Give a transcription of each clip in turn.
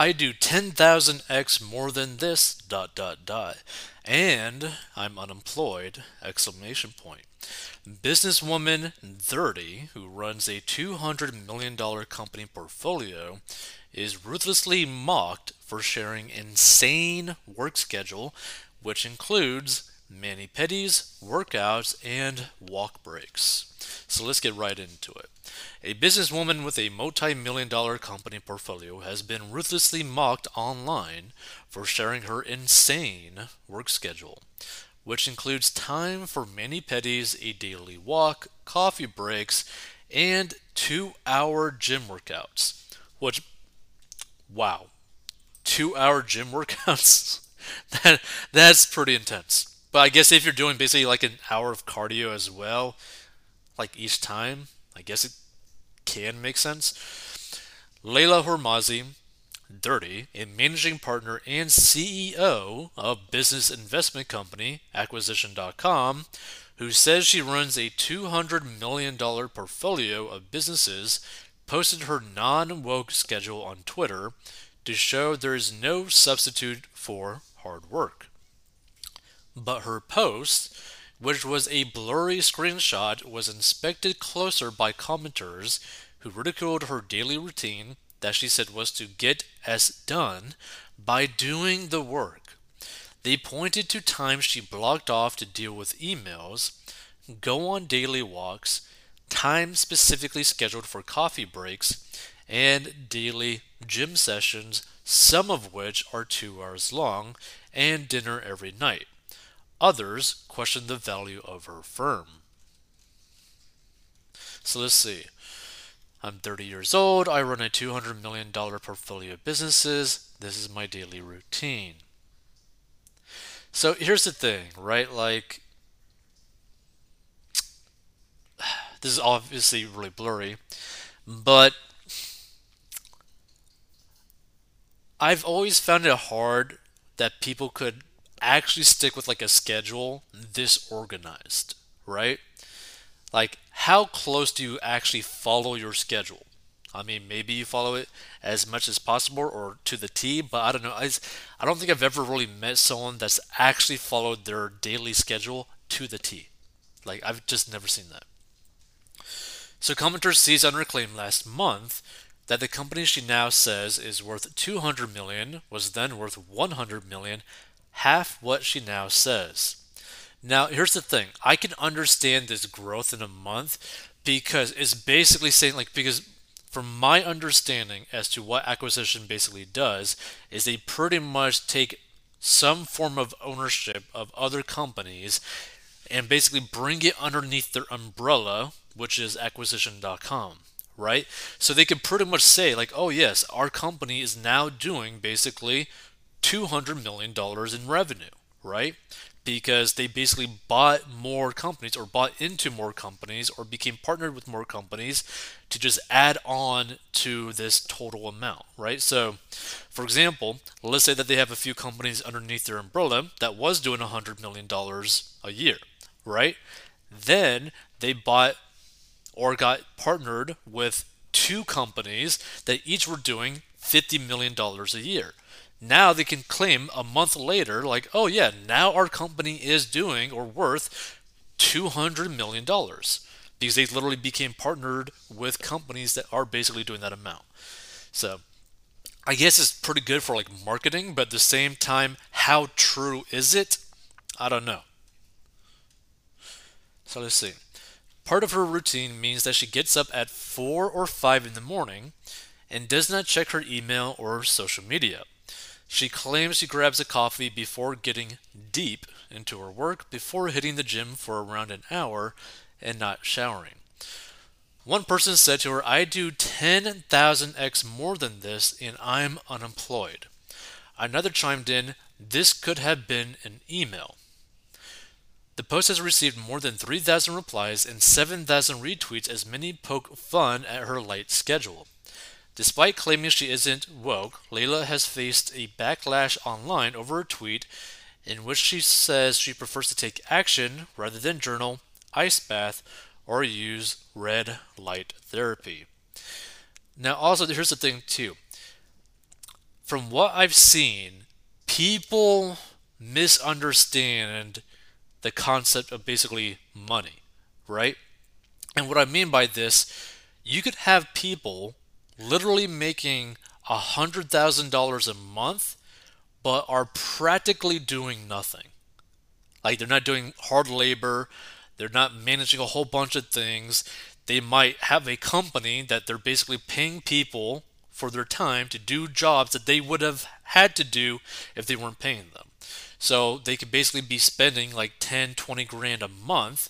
I do 10,000x more than this, dot, dot, dot. And I'm unemployed, exclamation point. Businesswoman 30, who runs a $200 million company portfolio, is ruthlessly mocked for sharing insane work schedule, which includes mani pedis, workouts, and walk breaks. So let's get right into it. A businesswoman with a multi million dollar company portfolio has been ruthlessly mocked online for sharing her insane work schedule, which includes time for mani pedis, a daily walk, coffee breaks, and two hour gym workouts. Which, wow, two hour gym workouts? that, that's pretty intense. But I guess if you're doing basically like an hour of cardio as well, like each time, I guess it can make sense. Leila Hormozi, Dirty, a managing partner and CEO of business investment company Acquisition.com, who says she runs a $200 million portfolio of businesses, posted her non woke schedule on Twitter to show there is no substitute for hard work. But her post, which was a blurry screenshot, was inspected closer by commenters who ridiculed her daily routine that she said was to get as done by doing the work. They pointed to times she blocked off to deal with emails, go on daily walks, time specifically scheduled for coffee breaks, and daily gym sessions, some of which are two hours long, and dinner every night. Others questioned the value of her firm. So let's see. I'm 30 years old. I run a $200 million portfolio of businesses. This is my daily routine. So here's the thing, right? Like, this is obviously really blurry, but I've always found it hard that people could actually stick with like a schedule this organized, right? Like, how close do you actually follow your schedule? I mean, maybe you follow it as much as possible or to the T, but I don't know. I, I don't think I've ever really met someone that's actually followed their daily schedule to the T. Like, I've just never seen that. So, commenter sees claim last month that the company she now says is worth 200 million was then worth 100 million half what she now says. Now, here's the thing I can understand this growth in a month because it's basically saying, like, because from my understanding as to what acquisition basically does, is they pretty much take some form of ownership of other companies and basically bring it underneath their umbrella, which is acquisition.com right? So they could pretty much say, like, oh, yes, our company is now doing basically $200 million in revenue, right? Because they basically bought more companies or bought into more companies or became partnered with more companies to just add on to this total amount, right? So, for example, let's say that they have a few companies underneath their umbrella that was doing $100 million a year, right? Then they bought or got partnered with two companies that each were doing $50 million a year. Now they can claim a month later, like, oh yeah, now our company is doing or worth $200 million because they literally became partnered with companies that are basically doing that amount. So I guess it's pretty good for like marketing, but at the same time, how true is it? I don't know. So let's see. Part of her routine means that she gets up at 4 or 5 in the morning and does not check her email or social media. She claims she grabs a coffee before getting deep into her work before hitting the gym for around an hour and not showering. One person said to her, I do 10,000x more than this and I'm unemployed. Another chimed in, This could have been an email. The post has received more than 3,000 replies and 7,000 retweets as many poke fun at her light schedule. Despite claiming she isn't woke, Leila has faced a backlash online over a tweet in which she says she prefers to take action rather than journal, ice bath, or use red light therapy. Now, also, here's the thing, too. from what I've seen, people misunderstand the concept of basically money, right? And what I mean by this, you could have people literally making $100,000 a month, but are practically doing nothing. Like they're not doing hard labor, they're not managing a whole bunch of things. They might have a company that they're basically paying people for their time to do jobs that they would have had to do if they weren't paying them. So they could basically be spending like 10, 20 grand a month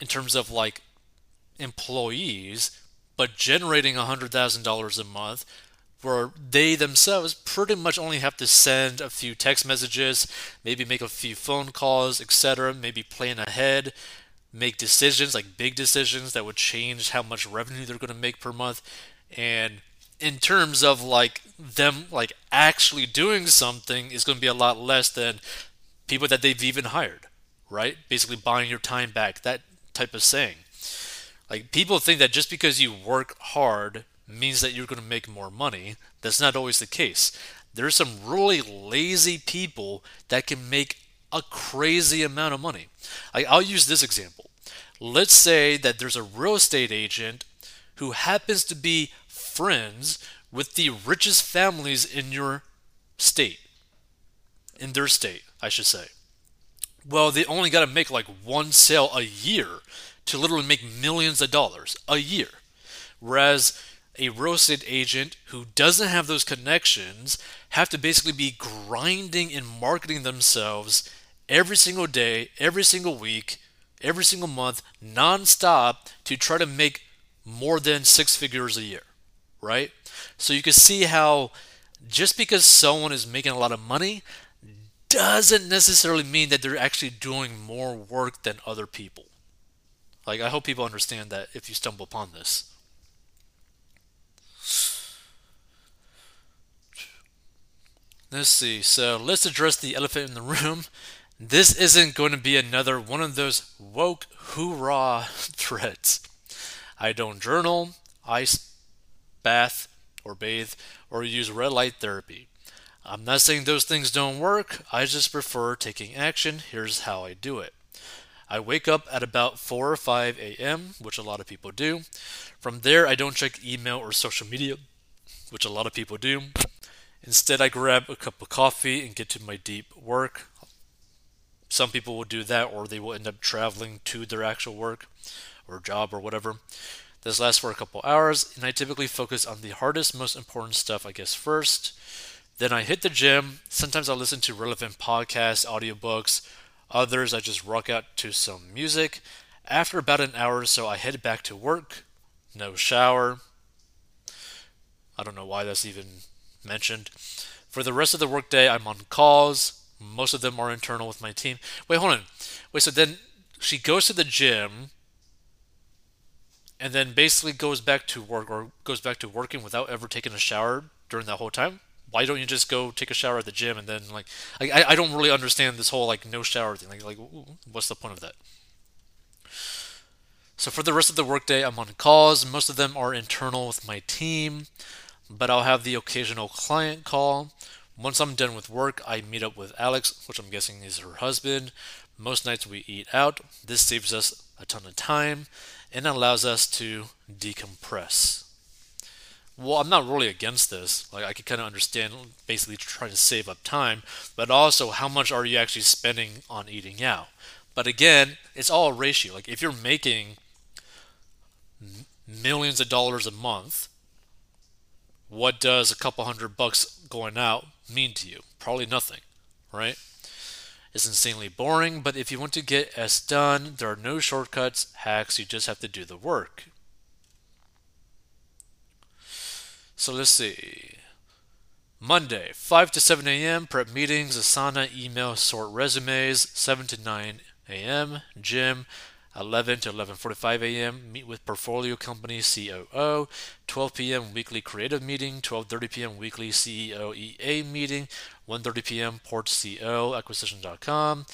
in terms of like employees, but generating $100,000 a month where they themselves pretty much only have to send a few text messages, maybe make a few phone calls, etc., maybe plan ahead, make decisions like big decisions that would change how much revenue they're going to make per month and in terms of like them like actually doing something is going to be a lot less than people that they've even hired right basically buying your time back that type of saying like people think that just because you work hard means that you're going to make more money. That's not always the case. There's some really lazy people that can make a crazy amount of money. I, i'll use this example. Let's say that there's a real estate agent who happens to be friends with the richest families in your state. In their state, I should say. Well, they only got to make like one sale a year to literally make millions of dollars a year. Whereas a real estate agent who doesn't have those connections have to basically be grinding and marketing themselves every single day, every single week, every single month, nonstop to try to make more than six figures a year, right? So you can see how just because someone is making a lot of money doesn't necessarily mean that they're actually doing more work than other people. Like, I hope people understand that if you stumble upon this. Let's see. So let's address the elephant in the room. This isn't going to be another one of those woke hoorah threads. I don't journal, ice bath, or bathe, or use red light therapy. I'm not saying those things don't work, I just prefer taking action. Here's how I do it. I wake up at about 4 or 5 a.m., which a lot of people do. From there, I don't check email or social media, which a lot of people do. Instead, I grab a cup of coffee and get to my deep work. Some people will do that, or they will end up traveling to their actual work or job or whatever. This lasts for a couple hours, and I typically focus on the hardest, most important stuff, I guess, first. Then I hit the gym. Sometimes I'll listen to relevant podcasts, audiobooks. Others, I just rock out to some music. After about an hour or so, I head back to work. No shower. I don't know why that's even mentioned. For the rest of the workday, I'm on calls. Most of them are internal with my team. Wait, hold on. Wait, so then she goes to the gym and then basically goes back to work or goes back to working without ever taking a shower during that whole time why don't you just go take a shower at the gym and then like I, I don't really understand this whole like no shower thing. Like like what's the point of that? So for the rest of the workday i'm on calls. Most of them are internal with my team but i'll have the occasional client call. Once i'm done with work i meet up with alex which i'm guessing is her husband. Most nights we eat out. This saves us a ton of time and allows us to decompress. Well, I'm not really against this. Like I can kind of understand basically trying to save up time, but also how much are you actually spending on eating out? But again, it's all a ratio. Like if you're making millions of dollars a month, what does a couple hundred bucks going out mean to you? Probably nothing, right? It's insanely boring, but if you want to get S done, there are no shortcuts, hacks, you just have to do the work. So let's see. Monday, 5 to 7 a.m., prep meetings, Asana, email, sort resumes, 7 to 9 a.m., gym, 11 to 11:45 a.m. meet with portfolio company COO, 12 p.m. weekly creative meeting, 12:30 p.m. weekly CEO EA meeting, 1:30 p.m. port CO acquisition.com,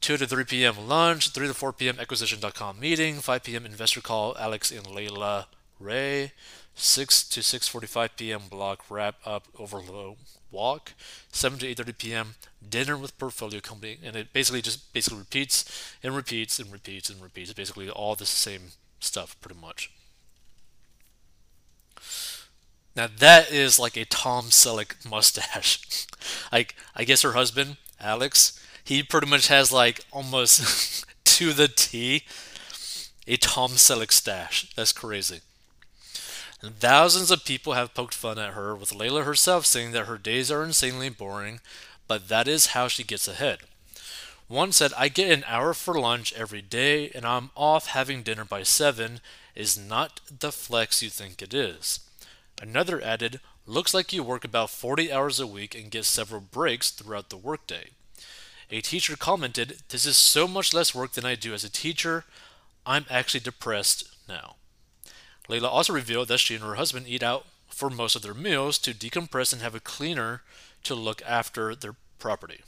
2 to 3 p.m. lunch, 3 to 4 p.m. acquisition.com meeting, 5 p.m. investor call Alex and Leila Ray, 6 to 6:45 p.m. block wrap up overload walk, 7 to 8:30 p.m. dinner with portfolio company, and it basically just basically repeats and repeats and repeats and repeats. Basically, all the same stuff, pretty much. Now that is like a Tom Selleck mustache. like I guess her husband Alex, he pretty much has like almost to the T a Tom Selleck stash. That's crazy. And thousands of people have poked fun at her, with Leila herself saying that her days are insanely boring, but that is how she gets ahead. One said, I get an hour for lunch every day and I'm off having dinner by 7 is not the flex you think it is. Another added, looks like you work about 40 hours a week and get several breaks throughout the workday. A teacher commented, This is so much less work than I do as a teacher. I'm actually depressed now. Leila also revealed that she and her husband eat out for most of their meals to decompress and have a cleaner to look after their property.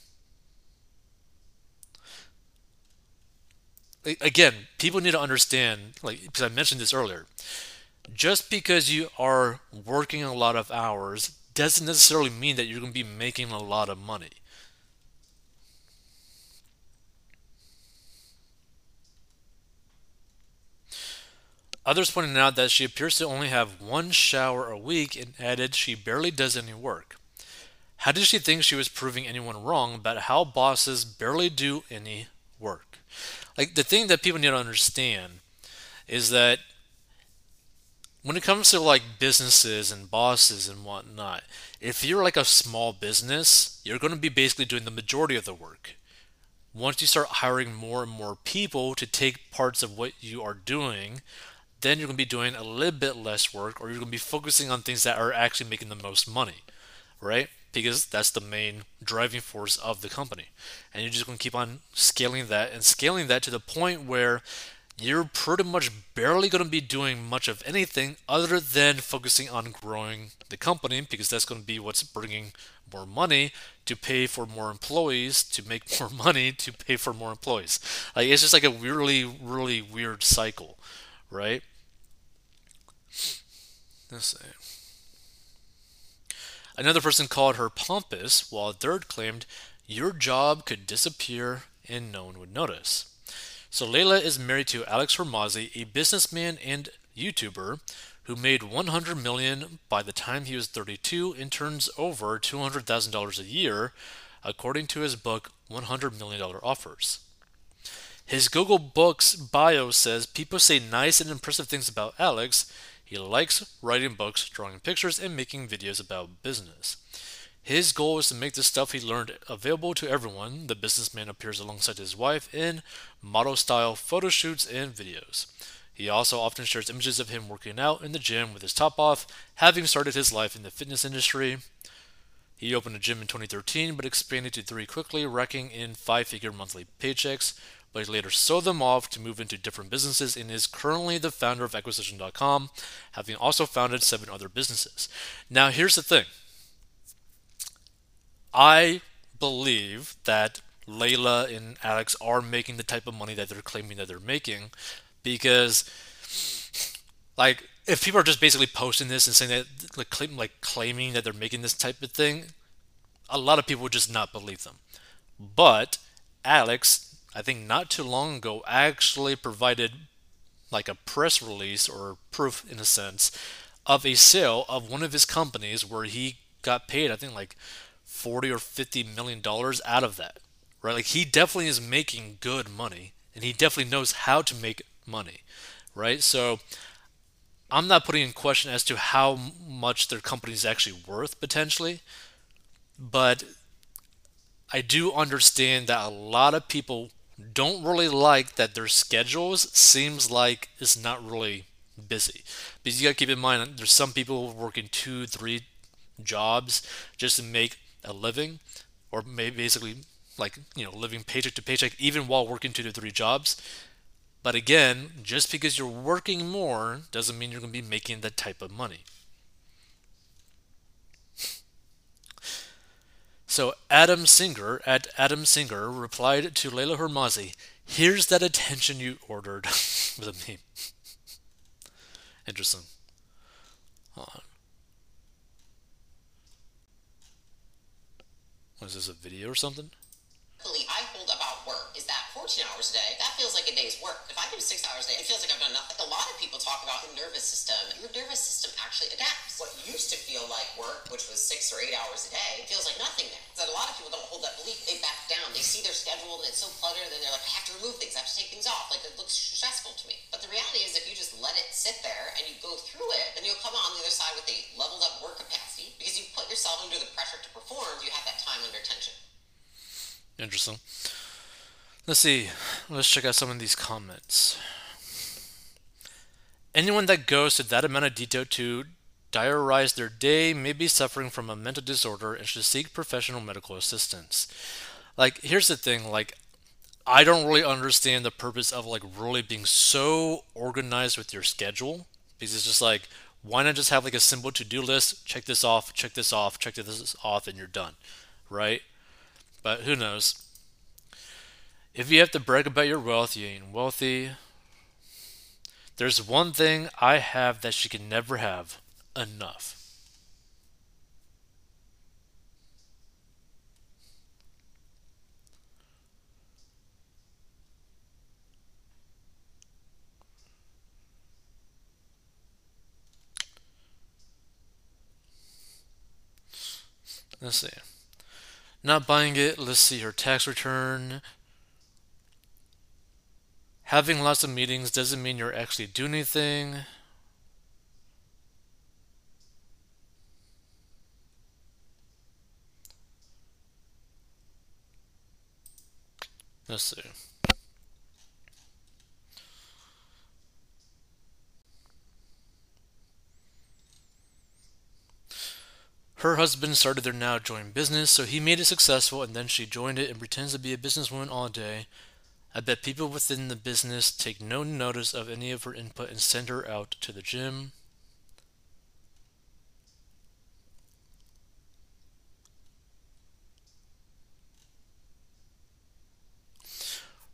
Again, people need to understand, like, because I mentioned this earlier, just because you are working a lot of hours doesn't necessarily mean that you're going to be making a lot of money. Others pointed out that she appears to only have one shower a week and added she barely does any work. How did she think she was proving anyone wrong about how bosses barely do any work? Like, the thing that people need to understand is that when it comes to like businesses and bosses and whatnot, if you're like a small business, you're going to be basically doing the majority of the work. Once you start hiring more and more people to take parts of what you are doing, then you're going to be doing a little bit less work or you're going to be focusing on things that are actually making the most money, right? Because that's the main driving force of the company. And you're just going to keep on scaling that and scaling that to the point where you're pretty much barely going to be doing much of anything other than focusing on growing the company because that's going to be what's bringing more money to pay for more employees to make more money to pay for more employees. Like it's just like a really really weird cycle, right? Let's see. Another person called her pompous, while a third claimed your job could disappear and no one would notice. So Leila is married to Alex Hormozi, a businessman and YouTuber who made 100 million by the time he was 32 and turns over $200,000 a year, according to his book 100 million dollar offers. His Google Books bio says people say nice and impressive things about Alex. He likes writing books, drawing pictures, and making videos about business. His goal is to make the stuff he learned available to everyone. The businessman appears alongside his wife in model style photo shoots and videos. He also often shares images of him working out in the gym with his top off, having started his life in the fitness industry. He opened a gym in 2013 but expanded to three quickly, racking in five figure monthly paychecks but he later sold them off to move into different businesses and is currently the founder of Acquisition.com, having also founded seven other businesses. Now, here's the thing I believe that Leila and Alex are making the type of money that they're claiming that they're making because, like, if people are just basically posting this and saying that, like, claim, like claiming that they're making this type of thing, a lot of people would just not believe them. But Alex I think not too long ago, actually provided like a press release or proof in a sense of a sale of one of his companies where he got paid, I think like 40 or 50 million dollars out of that. Right? Like he definitely is making good money and he definitely knows how to make money. Right? So I'm not putting in question as to how much their company is actually worth potentially, but I do understand that a lot of people don't really like that their schedules seems like it's not really busy. Because you gotta keep in mind there's some people working two, three jobs just to make a living, or maybe basically like you know living paycheck to paycheck even while working two to three jobs. But again, just because you're working more doesn't mean you're gonna be making that type of money. So Adam Singer at Adam Singer replied to Leila Hormozi, "Here's that attention you ordered," with a meme. Interesting. on. Was this a video or something? I hold about work is that 14 hours a day, that feels like a day's work. If I do six hours a day, it feels like I've done nothing. A lot of people talk about the nervous system. Your nervous system actually adapts. What used to feel like work, which was six or eight hours a day, feels like nothing now. That a lot of people don't hold that belief. They back down. They see their schedule and it's so cluttered, and then they're like, I have to remove things. I have to take things off. Like it looks stressful to me. But the reality is, if you just let it sit there and you go through it, then you'll come on the other side with a leveled up work capacity because you put yourself under the pressure to perform. You have that time under tension. Interesting. Let's see. Let's check out some of these comments. Anyone that goes to that amount of detail to diarize their day may be suffering from a mental disorder and should seek professional medical assistance. Like, here's the thing, like, I don't really understand the purpose of like really being so organized with your schedule because it's just like, why not just have like a simple to do list? Check this off, check this off, check this off, and you're done, right? But who knows? If you have to brag about your wealth, you ain't wealthy. There's one thing I have that she can never have enough. Let's see. Not buying it. Let's see her tax return. Having lots of meetings doesn't mean you're actually doing anything. Let's see. Her husband started their now joint business, so he made it successful and then she joined it and pretends to be a businesswoman all day. I bet people within the business take no notice of any of her input and send her out to the gym.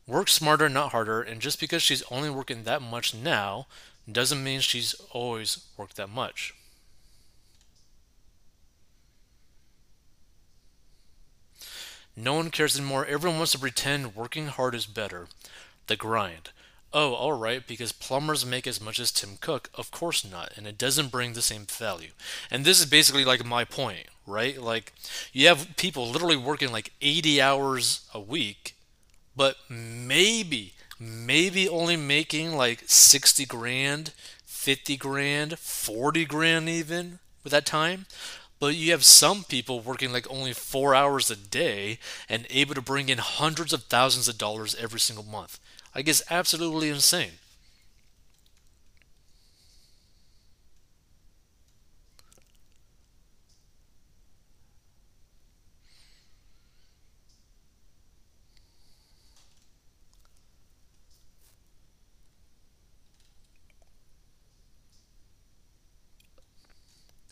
Work smarter, not harder, and just because she's only working that much now doesn't mean she's always worked that much. No one cares anymore. Everyone wants to pretend working hard is better. The grind. Oh, alright, because plumbers make as much as Tim Cook. Of course not, and it doesn't bring the same value. And this is basically like my point, right? Like, you have people literally working like 80 hours a week, but maybe, maybe only making like 60 grand, 50 grand, 40 grand even with that time. But you have some people working like only four hours a day and able to bring in hundreds of thousands of dollars every single month. Like, it's absolutely insane.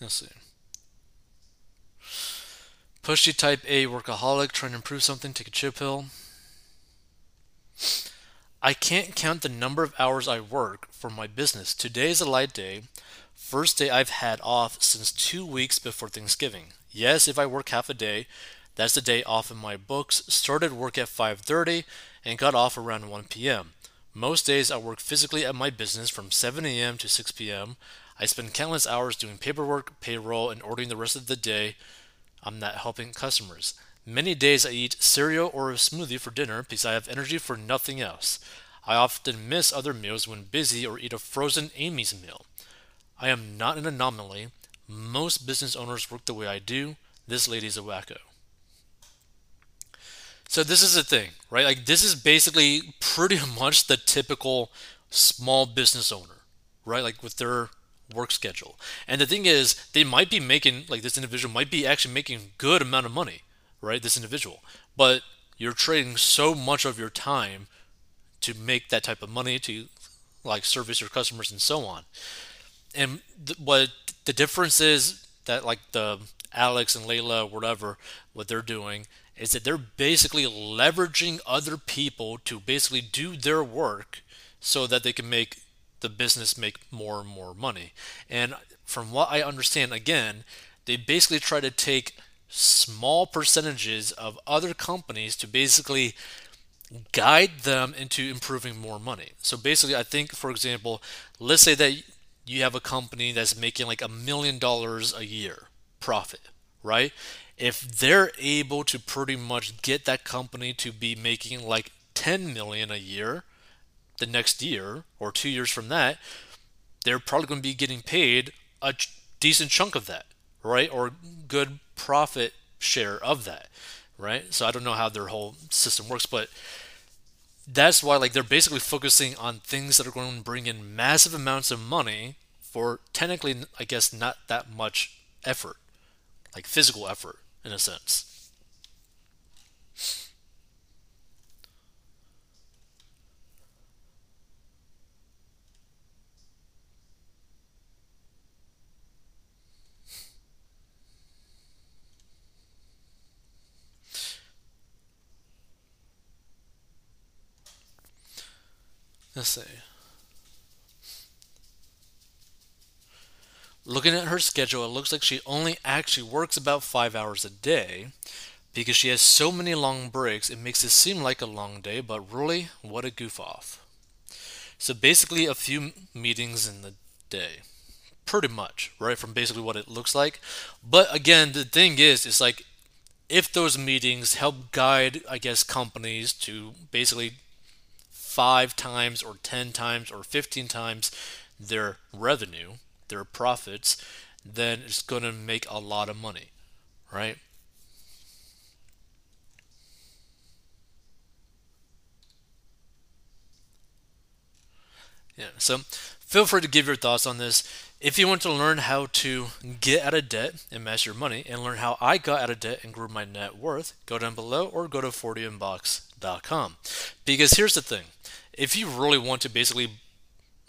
Let's see. Pushy type A workaholic trying to improve something, take a chip pill. I can't count the number of hours I work for my business. Today is a light day. First day I've had off since two weeks before Thanksgiving. Yes, if I work half a day, that's the day off in my books. Started work at 5:30 and got off around 1 p.m. Most days I work physically at my business from 7 a.m. to 6 p.m. I spend countless hours doing paperwork, payroll, and ordering the rest of the day I'm not helping customers. Many days I eat cereal or a smoothie for dinner because I have energy for nothing else. I often miss other meals when busy or eat a frozen Amy's meal. I am not an anomaly. Most business owners work the way I do. This lady's a wacko. So this is the thing, right? Like this is basically pretty much the typical small business owner, right? Like with their work schedule. And the thing is, they might be making like this individual might be actually making good amount of money, right? This individual, but you're trading so much of your time to make that type of money to like service your customers and so on. And th- what the difference is that like the Alex and Leila, whatever, what they're doing is that they're basically leveraging other people to basically do their work so that they can make the business make more and more money. And from what I understand, again, they basically try to take small percentages of other companies to basically guide them into improving more money. So basically, I think, for example, let's say that you have a company that's making like a million dollars a year profit, right? If they're able to pretty much get that company to be making like 10 million a year the next year or two years from that, they're probably going to be getting paid a decent chunk of that, right? Or good profit share of that, right? So I don't know how their whole system works, but that's why like they're basically focusing on things that are going to bring in massive amounts of money for technically I guess not that much effort, like physical effort in a sense. Let's see. Looking at her schedule, it looks like she only actually works about five hours a day. Because she has so many long breaks, it makes it seem like a long day, but really, what a goof off. So basically, a few meetings in the day. Pretty much, right? From basically what it looks like. But again, the thing is, it's like if those meetings help guide, I guess, companies to basically five times or 10 times or 15 times their revenue, their profits, then it's going to make a lot of money, right? Yeah, so feel free to give your thoughts on this. If you want to learn how to get out of debt and master your money and learn how I got out of debt and grew my net worth, go down below or go to 40inbox.com. Because here's the thing if you really want to basically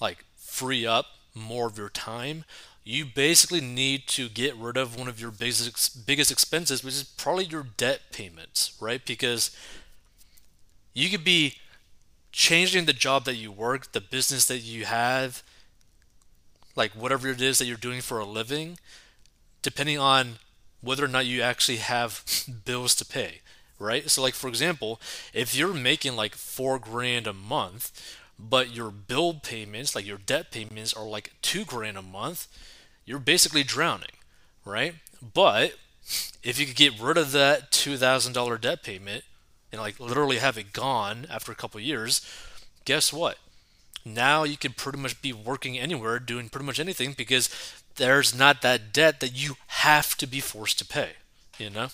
like free up more of your time, you basically need to get rid of one of your biggest biggest expenses, which is probably your debt payments, right? Because you could be changing the job that you work, the business that you have, like whatever it is that you're doing for a living, depending on whether or not you actually have bills to pay right? So, like for example, if you're making like four grand a month, but your bill payments, like your debt payments, are like two grand a month, you're basically drowning, right? But if you could get rid of that two thousand dollar debt payment and like literally have it gone after a couple years, guess what? Now you can pretty much be working anywhere, doing pretty much anything because there's not that debt that you have to be forced to pay, you know?